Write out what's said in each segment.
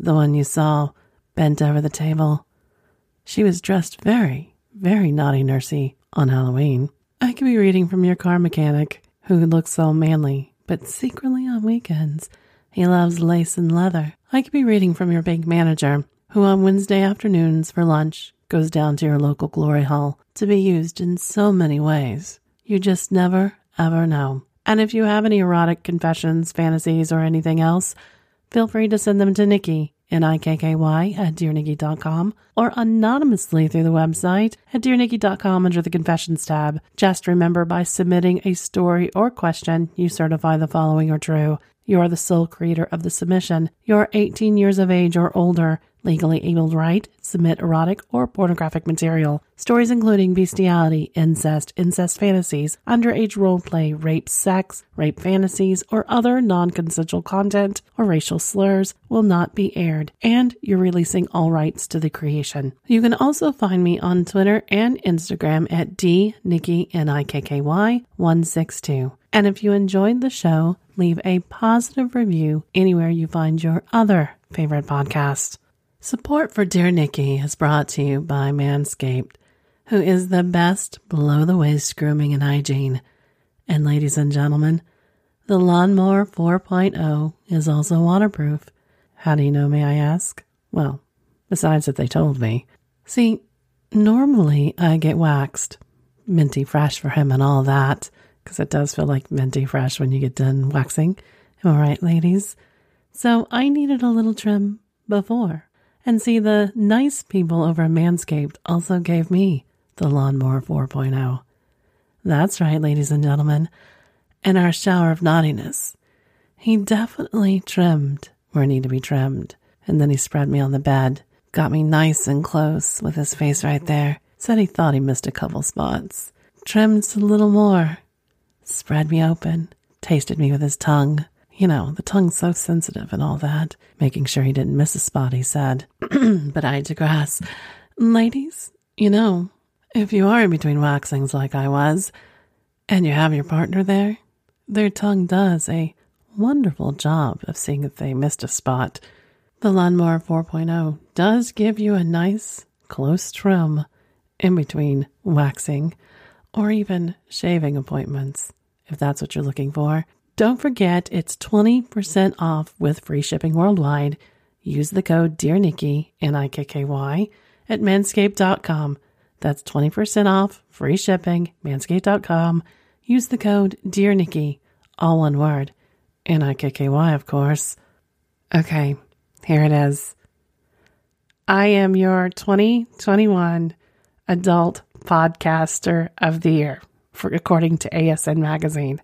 the one you saw bent over the table. She was dressed very, very naughty nursey on Halloween. I could be reading from your car mechanic, who looks so manly, but secretly on weekends, he loves lace and leather. I could be reading from your bank manager, who on Wednesday afternoons for lunch goes down to your local glory hall to be used in so many ways. You just never, ever know. And if you have any erotic confessions, fantasies, or anything else, feel free to send them to Nikky, N-I-K-K-Y, at dearnikky.com, or anonymously through the website at dearnikky.com under the confessions tab. Just remember by submitting a story or question, you certify the following are true. You are the sole creator of the submission. You're 18 years of age or older legally able to write, submit erotic or pornographic material. Stories including bestiality, incest, incest fantasies, underage roleplay, rape, sex, rape fantasies, or other non consensual content or racial slurs will not be aired, and you're releasing all rights to the creation. You can also find me on Twitter and Instagram at dnikky162. And if you enjoyed the show, leave a positive review anywhere you find your other favorite podcast. Support for Dear Nikky is brought to you by Manscaped, who is the best below the waist grooming and hygiene. And ladies and gentlemen, the Lawnmower 4.0 is also waterproof. How do you know, may I ask? Well, besides that they told me. See, normally I get waxed, minty fresh for him and all that, because it does feel like minty fresh when you get done waxing. I right, ladies? So I needed a little trim before. And see, the nice people over at Manscaped also gave me the Lawnmower 4.0. That's right, ladies and gentlemen. In our shower of naughtiness, he definitely trimmed where it needed to be trimmed. And then he spread me on the bed, got me nice and close with his face right there, said he thought he missed a couple spots, trimmed a little more, spread me open, tasted me with his tongue, you know, the tongue's so sensitive and all that. Making sure he didn't miss a spot, he said. but I digress. Ladies, you know, if you are in between waxings like I was, and you have your partner there, their tongue does a wonderful job of seeing if they missed a spot. The Lawnmower 4.0 does give you a nice, close trim in between waxing or even shaving appointments, if that's what you're looking for. Don't forget, it's 20% off with free shipping worldwide. Use the code DearNikky, N-I-K-K-Y, at manscaped.com. That's 20% off, free shipping, manscaped.com. Use the code Dear Nikky, all one word, N-I-K-K-Y, of course. Okay, here it is. I am your 2021 Adult Podcaster of the Year, for, according to ASN Magazine.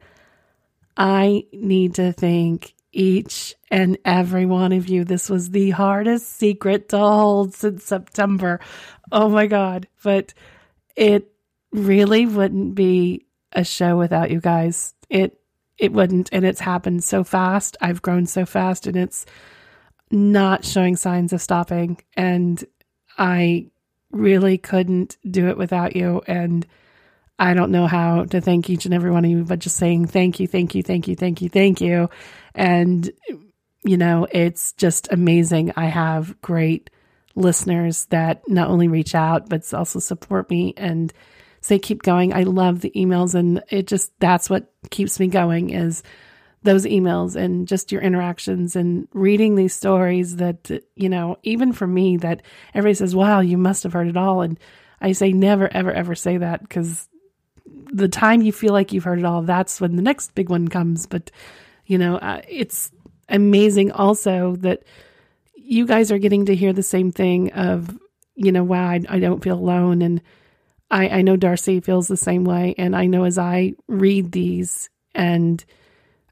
I need to thank each and every one of you. This was the hardest secret to hold since September. Oh my God. But it really wouldn't be a show without you guys. It it wouldn't and it's happened so fast. I've grown so fast and it's not showing signs of stopping and I really couldn't do it without you and I don't know how to thank each and every one of you, but just saying thank you, thank you, thank you, thank you, thank you. And, you know, it's just amazing. I have great listeners that not only reach out, but also support me and say, keep going. I love the emails and it just, that's what keeps me going is those emails and just your interactions and reading these stories that, you know, even for me that everybody says, wow, you must have heard it all. And I say, never, ever, ever say that because the time you feel like you've heard it all, that's when the next big one comes. But, you know, uh, it's amazing also that you guys are getting to hear the same thing of, you know, wow, I, I don't feel alone. And I, I know Darcy feels the same way. And I know as I read these and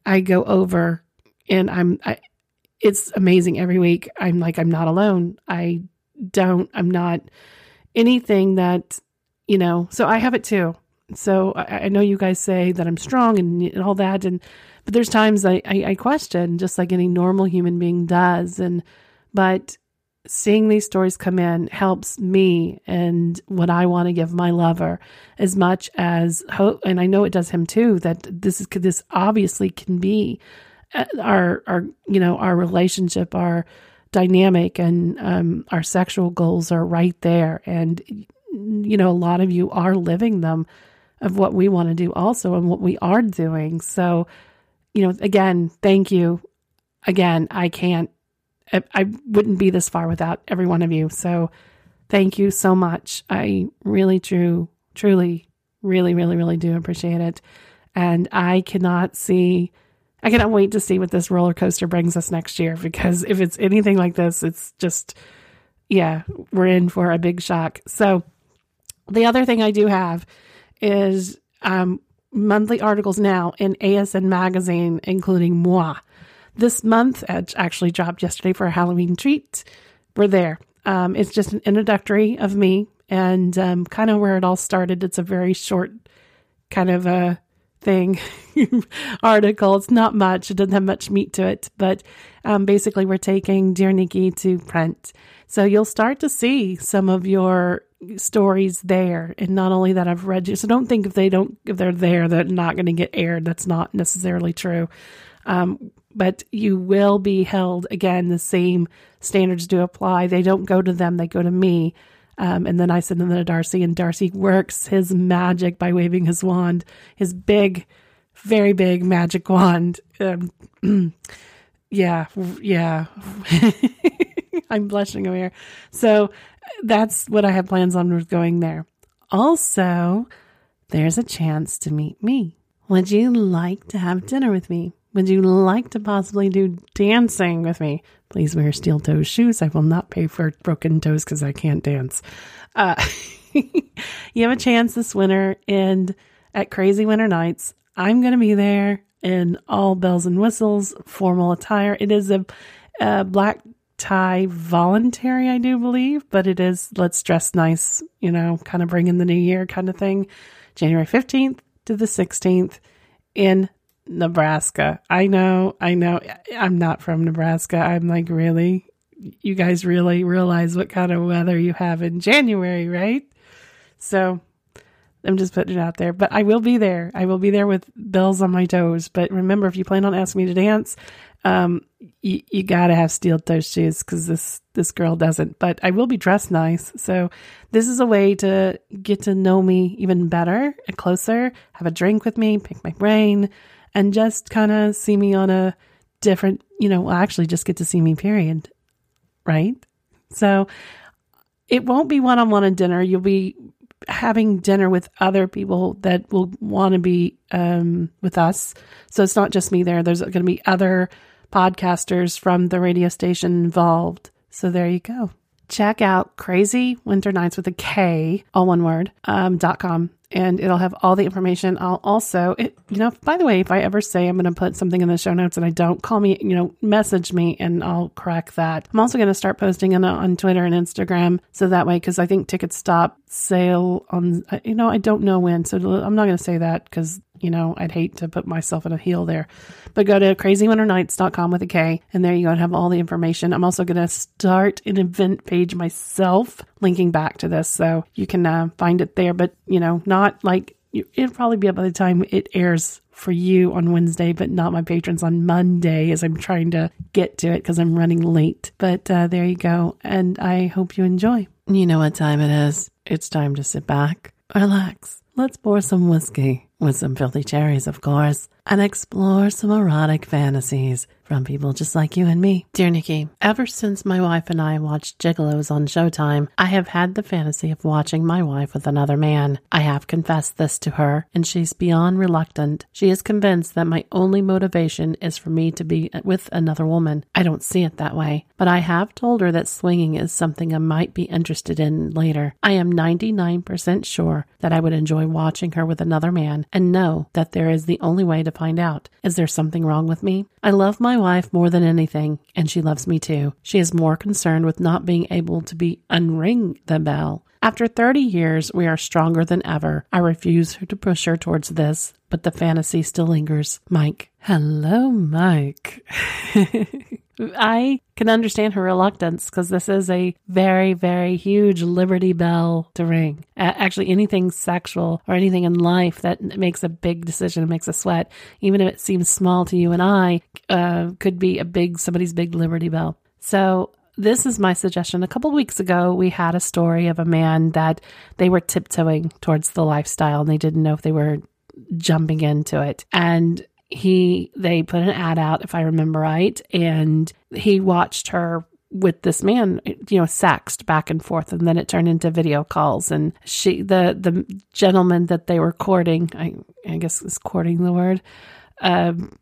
I go over and I'm, I, it's amazing every week. I'm like, I'm not alone. I don't, I'm not anything that, you know, so I have it too. So I, I know you guys say that I'm strong and, and all that. And, but there's times I, I, I question just like any normal human being does. And, but seeing these stories come in helps me and what I want to give my lover as much as hope. And I know it does him too, that this is, this obviously can be uh, our, our, you know, our relationship, our dynamic and um, our sexual goals are right there. And, you know, a lot of you are living them of what we want to do also and what we are doing. So, you know, again, thank you. Again, I can't I, wouldn't be this far without every one of you. So thank you so much. I really, true, truly, really, really, really do appreciate it. And I cannot see, I cannot wait to see what this roller coaster brings us next year because if it's anything like this, it's just, yeah, we're in for a big shock. So the other thing I do have is um, monthly articles now in ASN Magazine, including moi this month. Actually dropped yesterday for a Halloween treat. We're there. Um, it's just an introductory of me and um, kind of where it all started. It's a very short kind of a thing article. It's not much. It doesn't have much meat to it, but um, basically we're taking Dear Nikky to print. So you'll start to see some of your stories there. And not only that I've read you. So don't think if they don't, if they're there, they're not going to get aired. That's not necessarily true. Um, but you will be held again. The same standards do apply. They don't go to them; they go to me. Um, and then I send them to Darcy, and Darcy works his magic by waving his wand, his big, very big magic wand. Um, yeah, yeah. I'm blushing over here. So that's what I have plans on with going there. Also, there's a chance to meet me. Would you like to have dinner with me? Would you like to possibly do dancing with me? Please wear steel toe shoes. I will not pay for broken toes because I can't dance. Uh, you have a chance this winter and at Crazy Winter Nights. I'm going to be there in all bells and whistles, formal attire. It is a, a black tie voluntary, I do believe, but it is let's dress nice, you know, kind of bring in the new year kind of thing. January 15th to the 16th in Nebraska. I know, I know. I'm not from Nebraska. I'm like, really? You guys really realize what kind of weather you have in January, right? So I'm just putting it out there. But I will be there. I will be there with bells on my toes. But remember, if you plan on asking me to dance, um, you, you gotta have steel toe shoes because this this girl doesn't. But I will be dressed nice. So this is a way to get to know me even better and closer. Have a drink with me, pick my brain and just kind of see me on a different, you know, well, actually just get to see me, period. Right? So it won't be one on one at dinner. You'll be having dinner with other people that will want to be um, with us. So it's not just me there. There's going to be other podcasters from the radio station involved. So there you go. Check out Crazy Winter Nights with a K, all one word, um, dot com and it'll have all the information. I'll also, it, you know, by the way, if I ever say I'm going to put something in the show notes and I don't, call me, you know, message me and I'll correct that. I'm also going to start posting on, on Twitter and Instagram. So that way, because I think tickets stop sale on, you know, I don't know when. So I'm not going to say that because you know, I'd hate to put myself in a heel there. But go to crazywinternights.com with a K, and there you go and have all the information. I'm also going to start an event page myself, linking back to this, so you can uh, find it there. But, you know, not like it'll probably be up by the time it airs for you on Wednesday, but not my patrons on Monday as I'm trying to get to it because I'm running late. But uh, there you go. And I hope you enjoy. You know what time it is. It's time to sit back, relax. Let's pour some whiskey with some filthy cherries, of course, and explore some erotic fantasies from people just like you and me. Dear Nikky, ever since my wife and I watched Gigolos on Showtime, I have had the fantasy of watching my wife with another man. I have confessed this to her, and she's beyond reluctant. She is convinced that my only motivation is for me to be with another woman. I don't see it that way, but I have told her that swinging is something I might be interested in later. I am 99% sure that I would enjoy watching her with another man and know that there is the only way to find out. Is there something wrong with me? I love my wife more than anything, and she loves me too. She is more concerned with not being able to be unring the bell. After 30 years, we are stronger than ever. I refuse to push her towards this, but the fantasy still lingers. Mike. Hello, Mike. I can understand her reluctance because this is a very, very huge Liberty Bell to ring. Actually, anything sexual or anything in life that makes a big decision, makes a sweat, even if it seems small to you and I, uh, could be a big, somebody's big Liberty Bell. So this is my suggestion. A couple weeks ago, we had a story of a man that they were tiptoeing towards the lifestyle and they didn't know if they were jumping into it. And he they put an ad out if i remember right and he watched her with this man you know sexed back and forth and then it turned into video calls and she the the gentleman that they were courting i i guess is courting the word um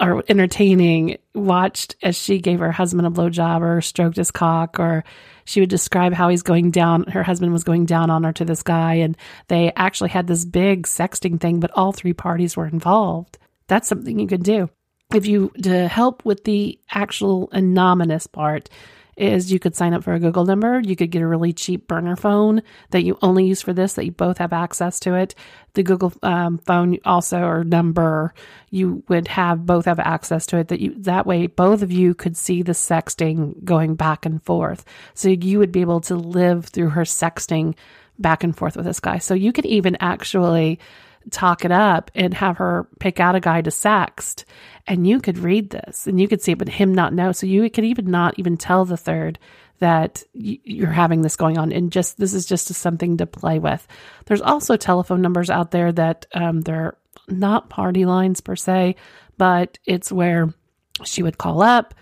or entertaining watched as she gave her husband a blowjob or stroked his cock or she would describe how he's going down her husband was going down on her to this guy and they actually had this big sexting thing but all three parties were involved that's something you can do. If you to help with the actual anonymous part, is you could sign up for a Google number. You could get a really cheap burner phone that you only use for this, that you both have access to it. The Google um, phone also or number, you would have both have access to it. That you that way both of you could see the sexting going back and forth. So you would be able to live through her sexting back and forth with this guy. So you could even actually talk it up and have her pick out a guy to sext and you could read this and you could see it but him not know. So you could even not even tell the third that you're having this going on and just this is just something to play with. There's also telephone numbers out there that um, they're not party lines per se but it's where she would call up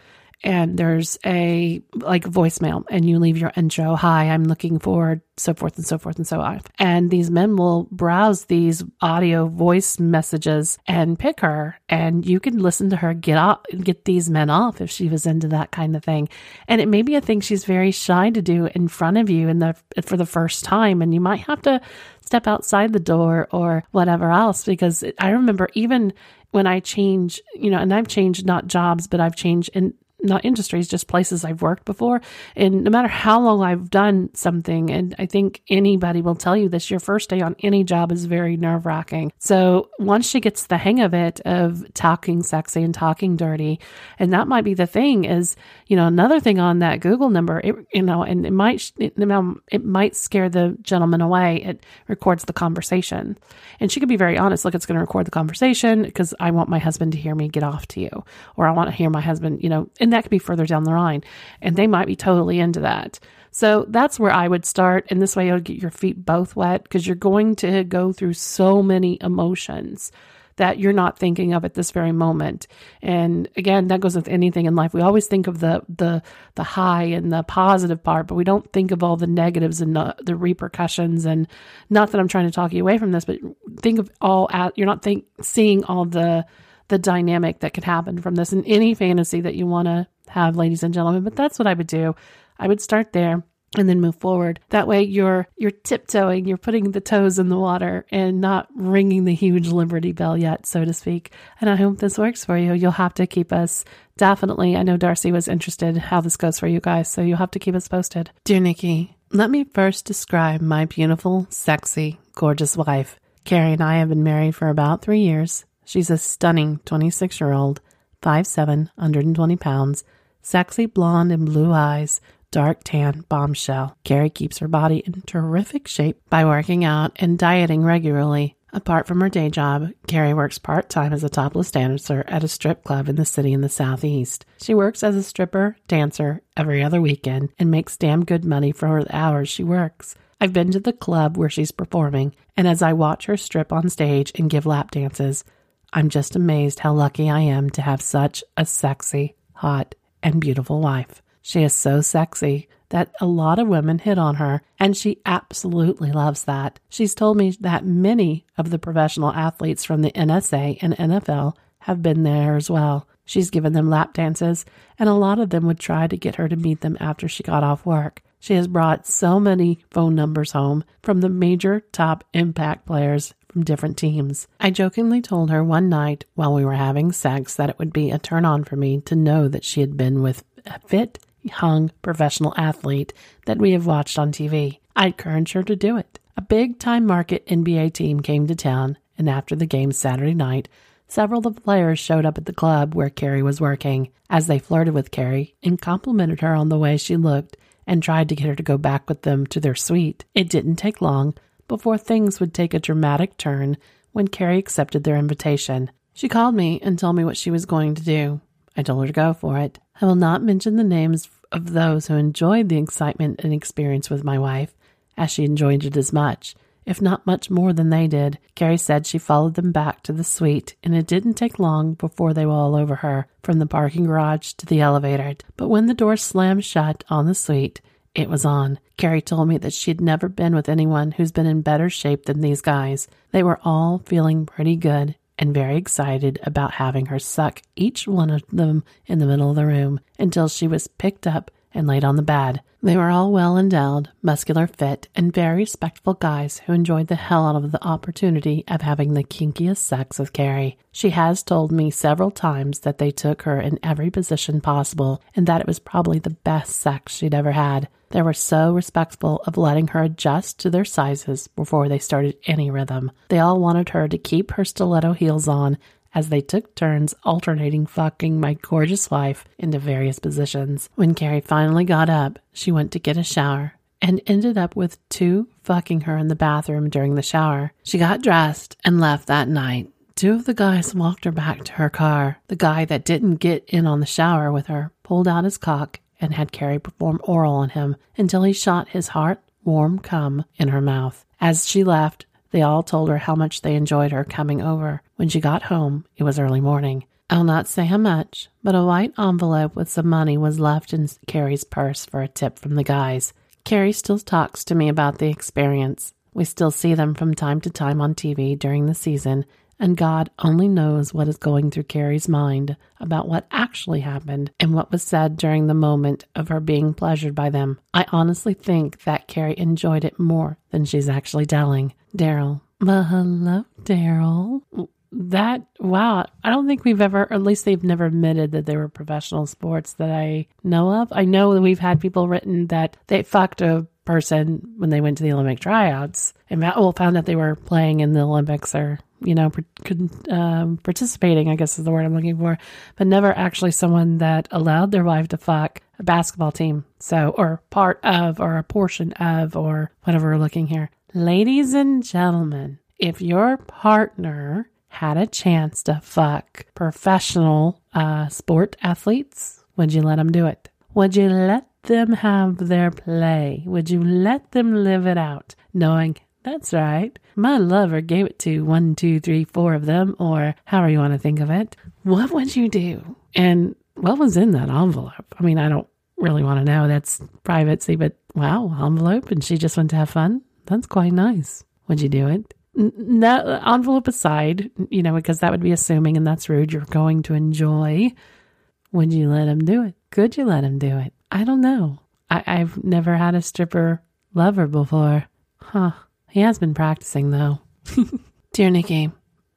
and there's a like voicemail and you leave your intro hi i'm looking for so forth and so forth and so on. And these men will browse these audio voice messages and pick her and you can listen to her get off get these men off if she was into that kind of thing. And it may be a thing she's very shy to do in front of you in the for the first time and you might have to step outside the door or whatever else because i remember even when I change, you know, and I've changed not jobs, but I've changed in not industries, just places I've worked before. And no matter how long I've done something, and I think anybody will tell you this, your first day on any job is very nerve wracking. So once she gets the hang of it, of talking sexy and talking dirty, and that might be the thing is, you know, another thing on that Google number, it, you know, and it might, it, it might scare the gentleman away. It records the conversation. And she could be very honest. Look, it's going to record the conversation because I want my husband to hear me get off to you, or I want to hear my husband, you know, and that could be further down the line. And they might be totally into that. So that's where I would start. And this way you'll get your feet both wet because you're going to go through so many emotions that you're not thinking of at this very moment. And again, that goes with anything in life. We always think of the the the high and the positive part, but we don't think of all the negatives and the, the repercussions. And not that I'm trying to talk you away from this, but think of all you're not think seeing all the the dynamic that could happen from this in any fantasy that you want to have, ladies and gentlemen. But that's what I would do. I would start there and then move forward. That way you're you're tiptoeing, you're putting the toes in the water and not ringing the huge liberty bell yet, so to speak. And I hope this works for you. You'll have to keep us definitely. I know Darcy was interested how this goes for you guys, so you'll have to keep us posted. Dear Nikky, let me first describe my beautiful, sexy, gorgeous wife. Carrie and I have been married for about three years. She's a stunning 26 year old, 5'7, 120 pounds, sexy blonde and blue eyes, dark tan bombshell. Carrie keeps her body in terrific shape by working out and dieting regularly. Apart from her day job, Carrie works part time as a topless dancer at a strip club in the city in the southeast. She works as a stripper, dancer every other weekend and makes damn good money for the hours she works. I've been to the club where she's performing, and as I watch her strip on stage and give lap dances, I'm just amazed how lucky I am to have such a sexy, hot, and beautiful wife. She is so sexy that a lot of women hit on her, and she absolutely loves that. She's told me that many of the professional athletes from the NSA and NFL have been there as well. She's given them lap dances, and a lot of them would try to get her to meet them after she got off work. She has brought so many phone numbers home from the major top impact players from different teams. I jokingly told her one night while we were having sex that it would be a turn on for me to know that she had been with a fit, young professional athlete that we have watched on TV. I encouraged her to do it. A big time market NBA team came to town, and after the game Saturday night, several of the players showed up at the club where Carrie was working. As they flirted with Carrie and complimented her on the way she looked and tried to get her to go back with them to their suite, it didn't take long before things would take a dramatic turn when Carrie accepted their invitation. She called me and told me what she was going to do. I told her to go for it. I will not mention the names of those who enjoyed the excitement and experience with my wife, as she enjoyed it as much, if not much more than they did. Carrie said she followed them back to the suite, and it didn't take long before they were all over her, from the parking garage to the elevator. But when the door slammed shut on the suite, it was on. Carrie told me that she'd never been with anyone who's been in better shape than these guys. They were all feeling pretty good and very excited about having her suck each one of them in the middle of the room until she was picked up and laid on the bed. They were all well endowed, muscular, fit, and very respectful guys who enjoyed the hell out of the opportunity of having the kinkiest sex with Carrie. She has told me several times that they took her in every position possible and that it was probably the best sex she'd ever had. They were so respectful of letting her adjust to their sizes before they started any rhythm. They all wanted her to keep her stiletto heels on as they took turns alternating fucking my gorgeous wife into various positions. When Carrie finally got up, she went to get a shower and ended up with two fucking her in the bathroom during the shower. She got dressed and left that night. Two of the guys walked her back to her car. The guy that didn't get in on the shower with her pulled out his cock and had Carrie perform oral on him until he shot his heart warm cum in her mouth. As she left, they all told her how much they enjoyed her coming over. When she got home, it was early morning. I'll not say how much, but a white envelope with some money was left in Carrie's purse for a tip from the guys. Carrie still talks to me about the experience. We still see them from time to time on TV during the season, and God only knows what is going through Carrie's mind about what actually happened and what was said during the moment of her being pleasured by them. I honestly think that Carrie enjoyed it more than she's actually telling. Daryl. Well, hello, Daryl. That, wow, I don't think we've ever, or at least they've never admitted that they were professional sports that I know of. I know that we've had people written that they fucked a person when they went to the Olympic tryouts and well, found out they were playing in the Olympics or you know, um, participating, I guess is the word I'm looking for, but never actually someone that allowed their wife to fuck a basketball team. So, or part of, or a portion of, or whatever we're looking here. Ladies and gentlemen, if your partner had a chance to fuck professional uh, sport athletes, would you let them do it? Would you let them have their play? Would you let them live it out, knowing that's right. My lover gave it to one, two, three, four of them, or however you want to think of it. What would you do? And what was in that envelope? I mean, I don't really want to know. That's privacy, but wow, envelope, and she just went to have fun. That's quite nice. Would you do it? No, uh, envelope aside, you know, because that would be assuming, and that's rude. You're going to enjoy. Would you let him do it? Could you let him do it? I don't know. I, I've never had a stripper lover before. Huh. He has been practicing, though. Dear Nikky,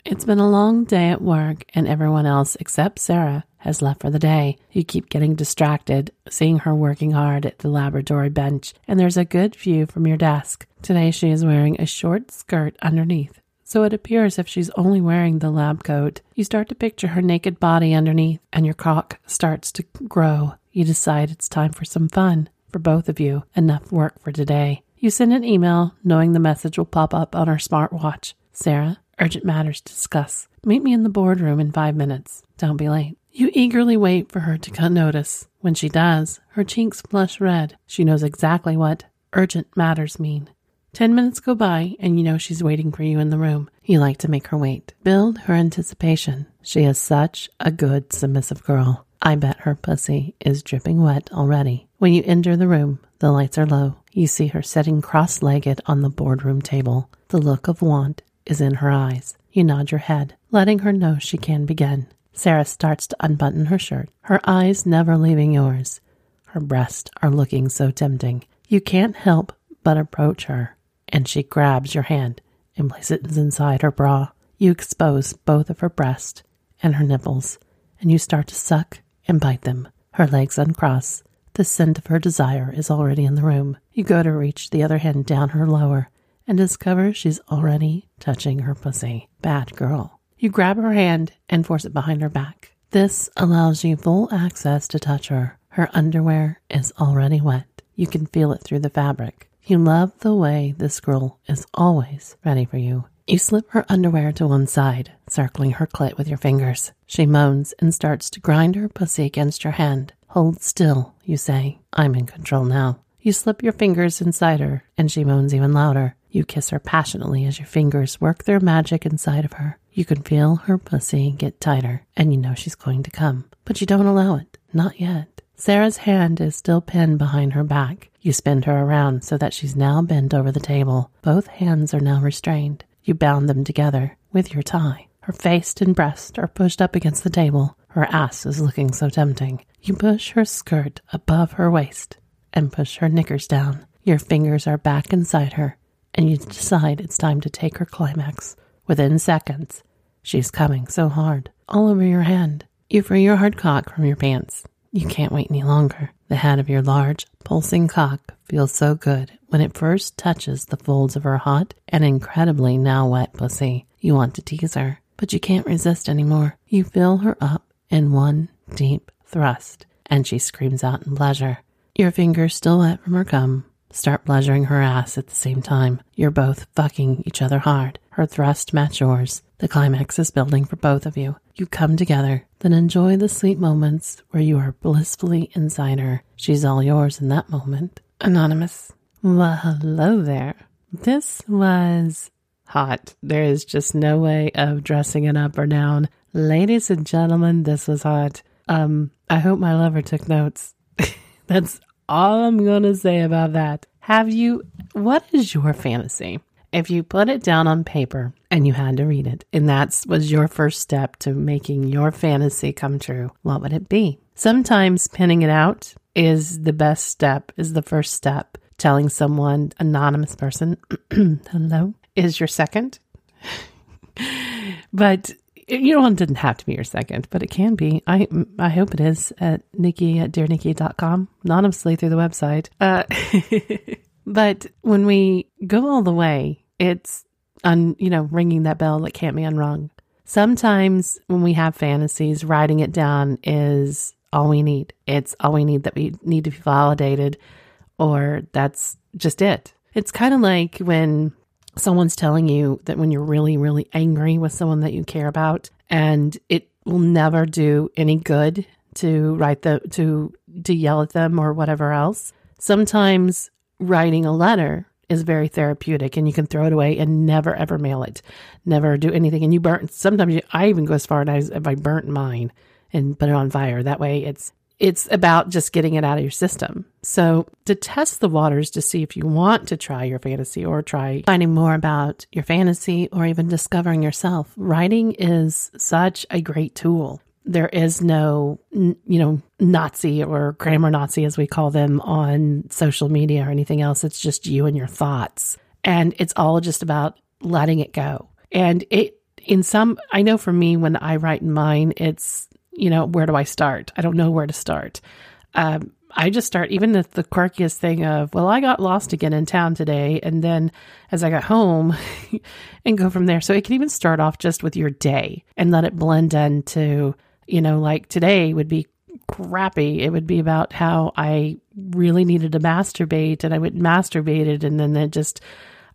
it's been a long day at work, and everyone else except Sarah has left for the day. You keep getting distracted, seeing her working hard at the laboratory bench, and there's a good view from your desk. Today she is wearing a short skirt underneath, so it appears if she's only wearing the lab coat. You start to picture her naked body underneath, and your cock starts to grow. You decide it's time for some fun for both of you. Enough work for today. You send an email knowing the message will pop up on our smartwatch. Sarah, urgent matters to discuss. Meet me in the boardroom in five minutes. Don't be late. You eagerly wait for her to cut notice. When she does, her cheeks flush red. She knows exactly what urgent matters mean. Ten minutes go by, and you know she's waiting for you in the room. You like to make her wait. Build her anticipation. She is such a good, submissive girl. I bet her pussy is dripping wet already. When you enter the room, the lights are low. You see her sitting cross legged on the boardroom table. The look of want is in her eyes. You nod your head, letting her know she can begin. Sarah starts to unbutton her shirt, her eyes never leaving yours. Her breasts are looking so tempting. You can't help but approach her, and she grabs your hand and places it inside her bra. You expose both of her breasts and her nipples, and you start to suck and bite them. Her legs uncross. The scent of her desire is already in the room. You go to reach the other hand down her lower and discover she's already touching her pussy. Bad girl. You grab her hand and force it behind her back. This allows you full access to touch her. Her underwear is already wet. You can feel it through the fabric. You love the way this girl is always ready for you. You slip her underwear to one side, circling her clit with your fingers. She moans and starts to grind her pussy against your hand. Hold still, you say. I'm in control now. You slip your fingers inside her, and she moans even louder. You kiss her passionately as your fingers work their magic inside of her. You can feel her pussy get tighter, and you know she's going to come. But you don't allow it. Not yet. Sarah's hand is still pinned behind her back. You spin her around so that she's now bent over the table. Both hands are now restrained. You bound them together with your tie. Her face and breast are pushed up against the table. Her ass is looking so tempting. You push her skirt above her waist and push her knickers down. Your fingers are back inside her, and you decide it's time to take her climax. Within seconds, she's coming so hard, all over your hand. You free your hard cock from your pants you can't wait any longer. The head of your large, pulsing cock feels so good when it first touches the folds of her hot and incredibly now wet pussy. You want to tease her, but you can't resist anymore. You fill her up in one deep thrust, and she screams out in pleasure. Your fingers still wet from her cum start pleasuring her ass at the same time. You're both fucking each other hard. Her thrust match yours. The climax is building for both of you. You come together, then enjoy the sweet moments where you are blissfully inside her. She's all yours in that moment. Anonymous. Well, hello there. This was hot. There is just no way of dressing it up or down. Ladies and gentlemen, this was hot. Um, I hope my lover took notes. That's all I'm going to say about that. Have you, what is your fantasy? If you put it down on paper and you had to read it, and that was your first step to making your fantasy come true, what would it be? Sometimes pinning it out is the best step, is the first step. Telling someone, anonymous person, hello, is your second. but you know, it didn't have to be your second, but it can be. I I hope it is at Nikky at dearnikky.com, anonymously through the website. Uh, but when we go all the way, it's on, you know, ringing that bell that can't be unrung. Sometimes when we have fantasies, writing it down is all we need. It's all we need that we need to be validated, or that's just it. It's kind of like when someone's telling you that when you're really, really angry with someone that you care about, and it will never do any good to write the to to yell at them or whatever else. Sometimes writing a letter is very therapeutic and you can throw it away and never ever mail it. Never do anything. And you burn sometimes you, I even go as far as if I burnt mine and put it on fire. That way it's it's about just getting it out of your system. So, to test the waters to see if you want to try your fantasy or try finding more about your fantasy or even discovering yourself, writing is such a great tool. There is no, you know, Nazi or grammar Nazi, as we call them on social media or anything else. It's just you and your thoughts. And it's all just about letting it go. And it, in some, I know for me, when I write in mine, it's you know, where do I start? I don't know where to start. Um, I just start even the, the quirkiest thing of, well, I got lost again in town today. And then as I got home and go from there. So it can even start off just with your day and let it blend into, you know, like today would be crappy. It would be about how I really needed to masturbate and I went and masturbated and then it just,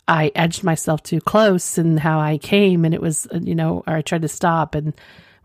I edged myself too close and how I came and it was, you know, or I tried to stop and,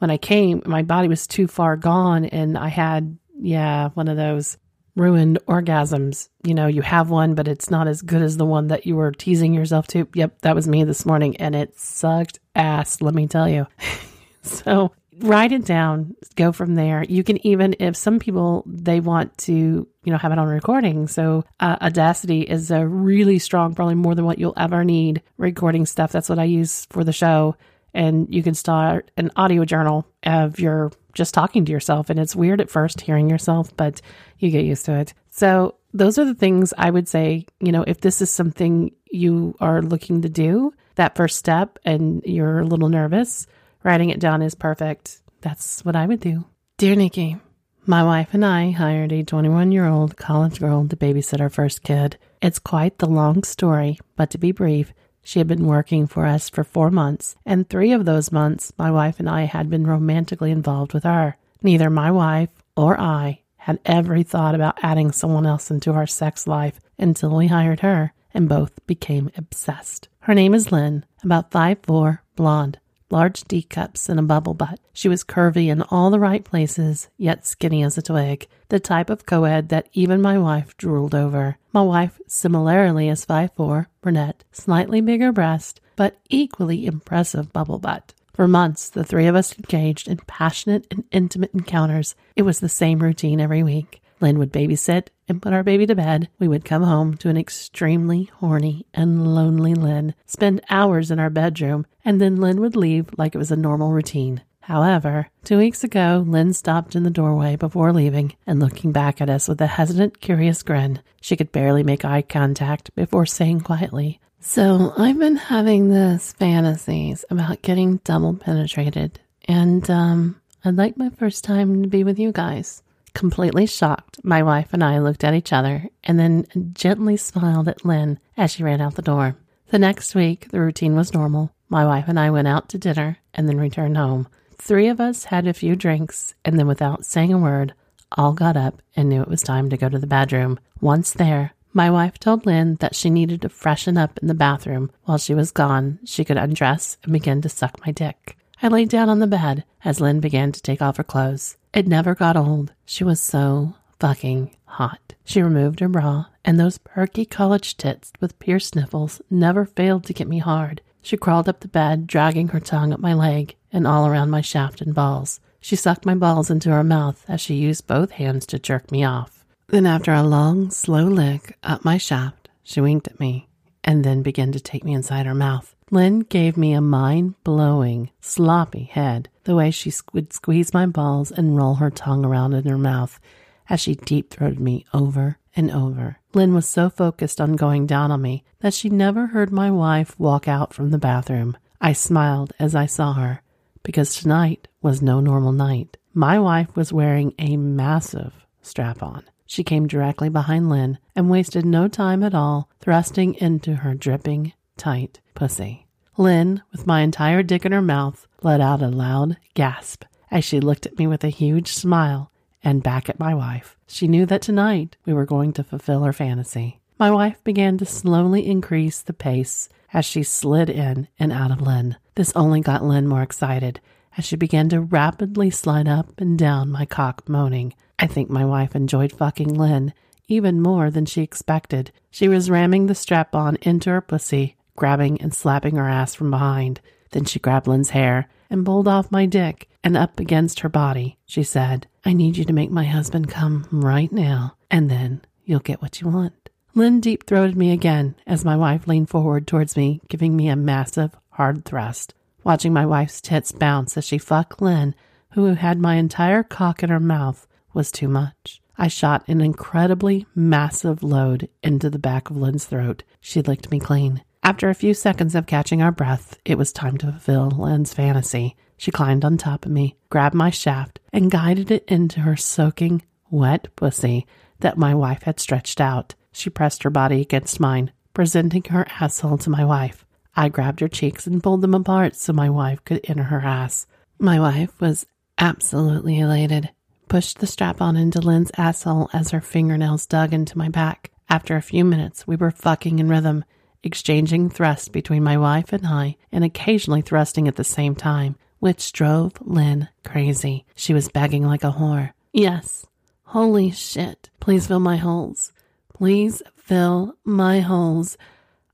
when I came, my body was too far gone and I had, yeah, one of those ruined orgasms. You know, you have one, but it's not as good as the one that you were teasing yourself to. Yep, that was me this morning and it sucked ass, let me tell you. so write it down, go from there. You can even, if some people, they want to, you know, have it on recording. So uh, Audacity is a really strong, probably more than what you'll ever need recording stuff. That's what I use for the show and you can start an audio journal of your just talking to yourself. And it's weird at first hearing yourself, but you get used to it. So, those are the things I would say, you know, if this is something you are looking to do, that first step, and you're a little nervous, writing it down is perfect. That's what I would do. Dear Nikky, my wife and I hired a 21 year old college girl to babysit our first kid. It's quite the long story, but to be brief, she had been working for us for four months, and three of those months, my wife and I had been romantically involved with her. Neither my wife or I had ever thought about adding someone else into our sex life until we hired her and both became obsessed. Her name is Lynn, about five four, blonde, large D cups and a bubble butt. She was curvy in all the right places, yet skinny as a twig, the type of coed that even my wife drooled over. My wife, similarly, is five four, brunette, slightly bigger breast, but equally impressive bubble butt. For months, the three of us engaged in passionate and intimate encounters. It was the same routine every week. Lynn would babysit and put our baby to bed. We would come home to an extremely horny and lonely Lynn, spend hours in our bedroom, and then Lynn would leave like it was a normal routine. However, two weeks ago, Lynn stopped in the doorway before leaving and looking back at us with a hesitant, curious grin. She could barely make eye contact before saying quietly, so I've been having this fantasies about getting double penetrated, and um, I'd like my first time to be with you guys. Completely shocked, my wife and I looked at each other and then gently smiled at Lynn as she ran out the door. The next week, the routine was normal. My wife and I went out to dinner and then returned home. Three of us had a few drinks, and then without saying a word, all got up and knew it was time to go to the bedroom. Once there, my wife told Lynn that she needed to freshen up in the bathroom. While she was gone, she could undress and begin to suck my dick. I laid down on the bed as Lynn began to take off her clothes. It never got old. She was so fucking hot. She removed her bra, and those perky college tits with pierced nipples never failed to get me hard. She crawled up the bed, dragging her tongue up my leg and all around my shaft and balls. She sucked my balls into her mouth as she used both hands to jerk me off. Then, after a long, slow lick up my shaft, she winked at me and then began to take me inside her mouth. Lynn gave me a mind blowing, sloppy head, the way she would squeeze my balls and roll her tongue around in her mouth as she deep throated me over and over. Lynn was so focused on going down on me that she never heard my wife walk out from the bathroom. I smiled as I saw her because tonight was no normal night. My wife was wearing a massive strap on. She came directly behind Lynn and wasted no time at all thrusting into her dripping, tight pussy. Lynn, with my entire dick in her mouth, let out a loud gasp as she looked at me with a huge smile and back at my wife. She knew that tonight we were going to fulfill her fantasy. My wife began to slowly increase the pace as she slid in and out of Lynn. This only got Lynn more excited as she began to rapidly slide up and down my cock, moaning. I think my wife enjoyed fucking Lynn even more than she expected. She was ramming the strap on into her pussy, grabbing and slapping her ass from behind. Then she grabbed Lynn's hair and pulled off my dick and up against her body. She said, I need you to make my husband come right now, and then you'll get what you want. Lynn deep throated me again as my wife leaned forward towards me, giving me a massive, hard thrust. Watching my wife's tits bounce as she fucked Lynn, who had my entire cock in her mouth, was too much. I shot an incredibly massive load into the back of Lynn's throat. She licked me clean. After a few seconds of catching our breath, it was time to fulfill Lynn's fantasy. She climbed on top of me, grabbed my shaft, and guided it into her soaking, wet pussy that my wife had stretched out. She pressed her body against mine, presenting her asshole to my wife. I grabbed her cheeks and pulled them apart so my wife could enter her ass. My wife was absolutely elated pushed the strap on into Lynn's asshole as her fingernails dug into my back. After a few minutes, we were fucking in rhythm, exchanging thrusts between my wife and I, and occasionally thrusting at the same time, which drove Lynn crazy. She was begging like a whore. Yes. Holy shit. Please fill my holes. Please fill my holes.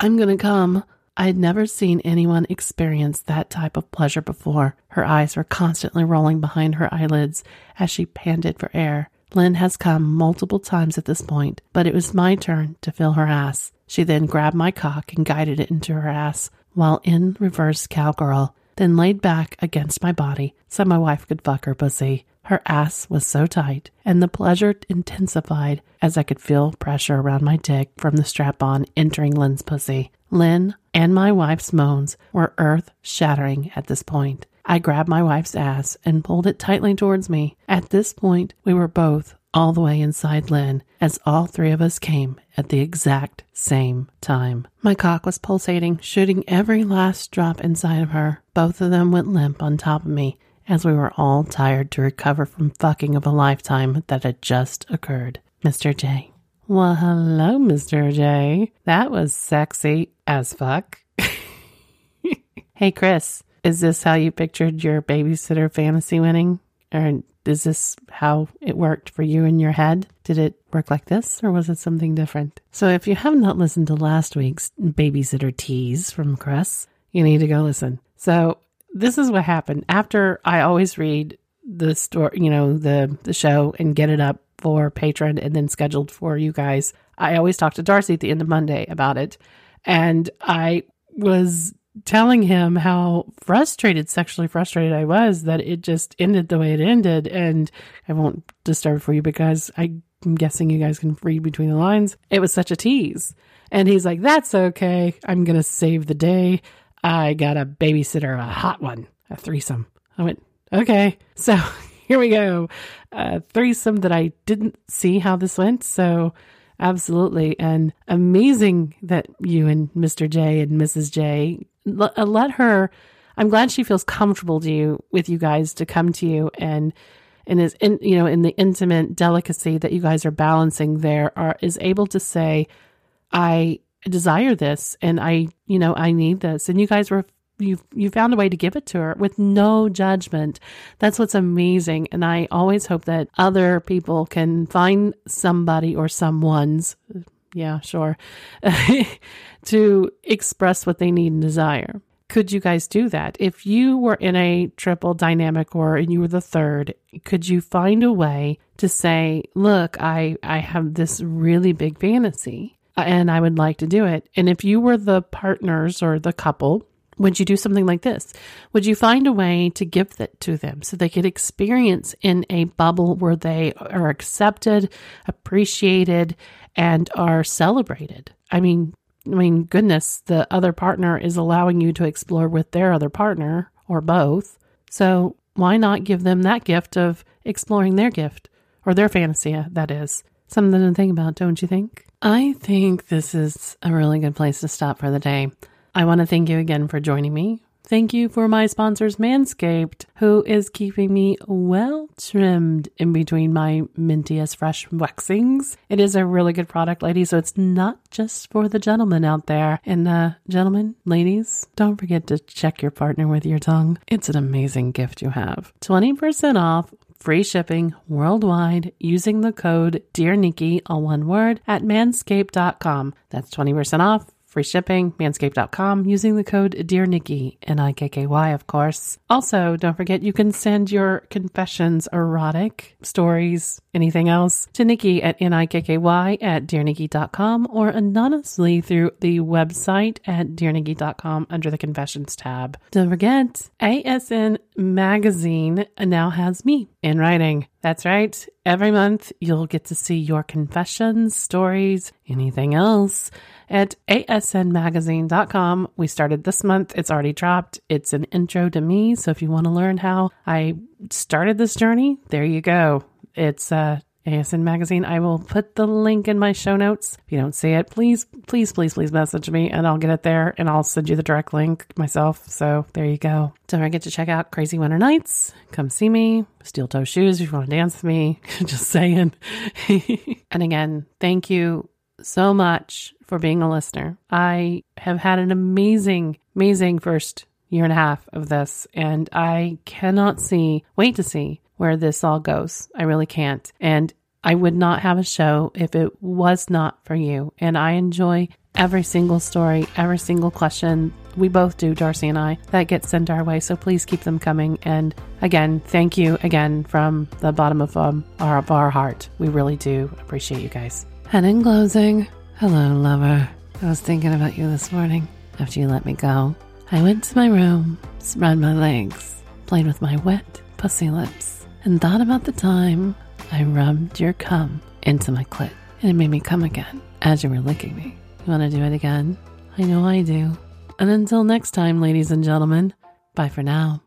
I'm gonna come. I had never seen anyone experience that type of pleasure before. Her eyes were constantly rolling behind her eyelids as she panted for air. Lynn has come multiple times at this point, but it was my turn to fill her ass. She then grabbed my cock and guided it into her ass while in reverse cowgirl, then laid back against my body so my wife could fuck her pussy. Her ass was so tight, and the pleasure intensified as I could feel pressure around my dick from the strap on entering Lynn's pussy. Lynn and my wife's moans were earth shattering at this point. I grabbed my wife's ass and pulled it tightly towards me. At this point, we were both all the way inside Lynn as all three of us came at the exact same time. My cock was pulsating, shooting every last drop inside of her. Both of them went limp on top of me as we were all tired to recover from fucking of a lifetime that had just occurred. Mr. J. Well, hello, Mr. J. That was sexy as fuck. hey, Chris, is this how you pictured your babysitter fantasy winning? Or is this how it worked for you in your head? Did it work like this or was it something different? So if you have not listened to last week's babysitter tease from Chris, you need to go listen. So this is what happened after I always read the story, you know, the the show and get it up for Patreon and then scheduled for you guys. I always talk to Darcy at the end of Monday about it. And I was telling him how frustrated, sexually frustrated I was that it just ended the way it ended. And I won't disturb for you because I'm guessing you guys can read between the lines. It was such a tease. And he's like, that's okay. I'm going to save the day. I got a babysitter, a hot one, a threesome. I went, okay. So here we go. A threesome that I didn't see how this went. So absolutely. And amazing that you and Mr. J and Mrs. J Uh, let her, I'm glad she feels comfortable to you with you guys to come to you and, and is in, you know, in the intimate delicacy that you guys are balancing there are, is able to say, I desire this and I, you know, I need this. And you guys were you you found a way to give it to her with no judgment. That's what's amazing. And I always hope that other people can find somebody or someone's yeah, sure, to express what they need and desire. Could you guys do that? If you were in a triple dynamic or and you were the third, could you find a way to say, look, I, I have this really big fantasy uh, and I would like to do it. And if you were the partners or the couple, would you do something like this? Would you find a way to give that to them so they could experience in a bubble where they are accepted, appreciated, and are celebrated? I mean, I mean, goodness, the other partner is allowing you to explore with their other partner or both. So why not give them that gift of exploring their gift or their fantasy, uh, that is? Something to think about, don't you think? I think this is a really good place to stop for the day. I want to thank you again for joining me. Thank you for my sponsors, Manscaped, who is keeping me well trimmed in between my mintiest fresh waxings. It is a really good product, ladies, so it's not just for the gentlemen out there. And, uh, gentlemen, ladies, don't forget to check your partner with your tongue. It's an amazing gift you have. 20% off free shipping worldwide using the code Dear Nikky, all one word, at manscaped.com. That's 20% off free shipping, manscaped.com, using the code Dear Nikky, N-I-K-K-Y, of course. Also, don't forget you can send your confessions, erotic stories, anything else, to Nikky at N-I-K-K-Y at DearNikky.com or anonymously through the website at DearNikky.com under the confessions tab. Don't forget, ASN Magazine now has me in writing. That's right. Every month, you'll get to see your confessions, stories, anything else at asnmagazine.com. We started this month. It's already dropped. It's an intro to me. So if you want to learn how I started this journey, there you go. It's uh, ASN Magazine. I will put the link in my show notes. If you don't see it, please, please, please, please message me and I'll get it there and I'll send you the direct link myself. So there you go. Don't forget to check out Crazy Winter Nights. Come see me. Steel toe shoes if you want to dance with me. Just saying. and again, thank you so much for being a listener. I have had an amazing, amazing first year and a half of this, and I cannot see, wait to see where this all goes. I really can't. And I would not have a show if it was not for you. And I enjoy every single story, every single question. We both do, Darcy and I, that gets sent our way. So please keep them coming. And again, thank you again from the bottom of, um, our, of our heart. We really do appreciate you guys. And in closing, hello, lover. I was thinking about you this morning after you let me go. I went to my room, spread my legs, played with my wet pussy lips, and thought about the time I rubbed your cum into my clit and it made me come again as you were licking me. You want to do it again? I know I do. And until next time, ladies and gentlemen, bye for now.